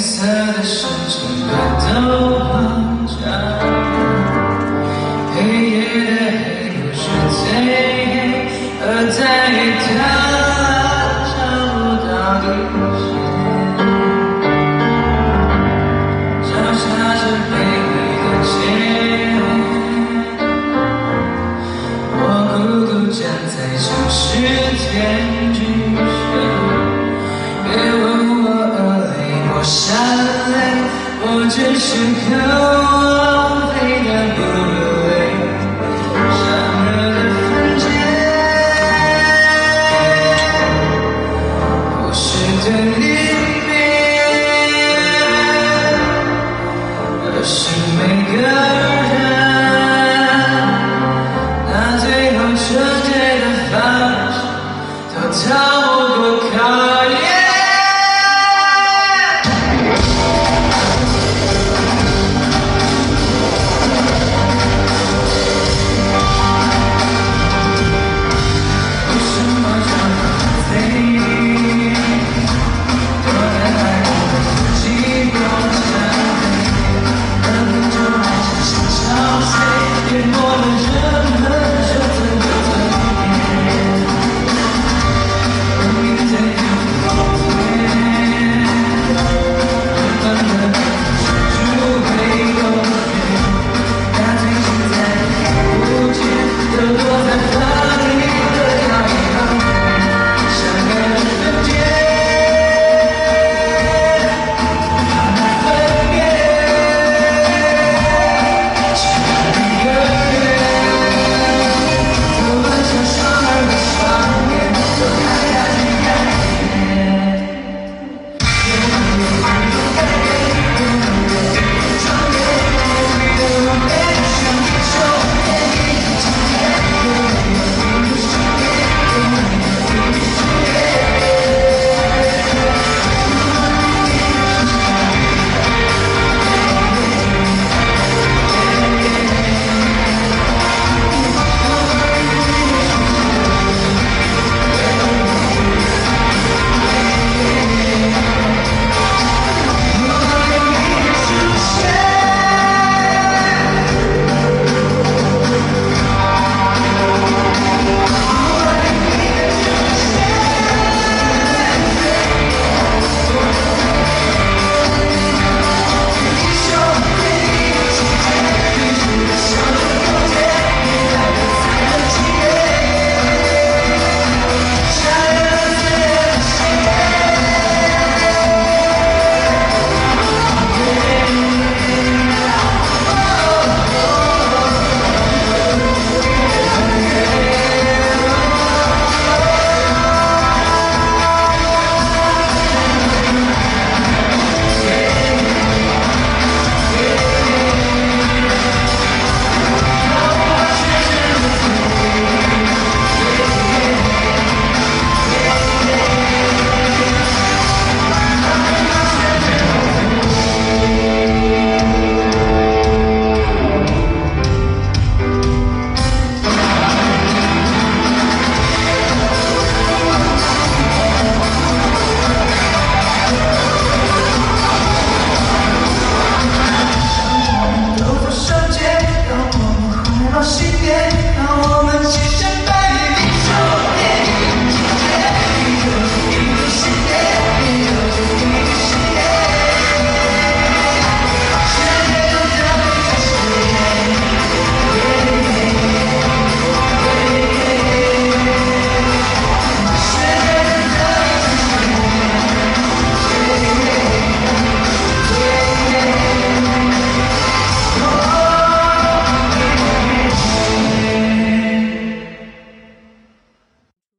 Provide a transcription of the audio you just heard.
黑色的深情的都绑架黑夜的黑不是最黑而在意找不到底线脚下是卑微的街我孤独站在城市天时刻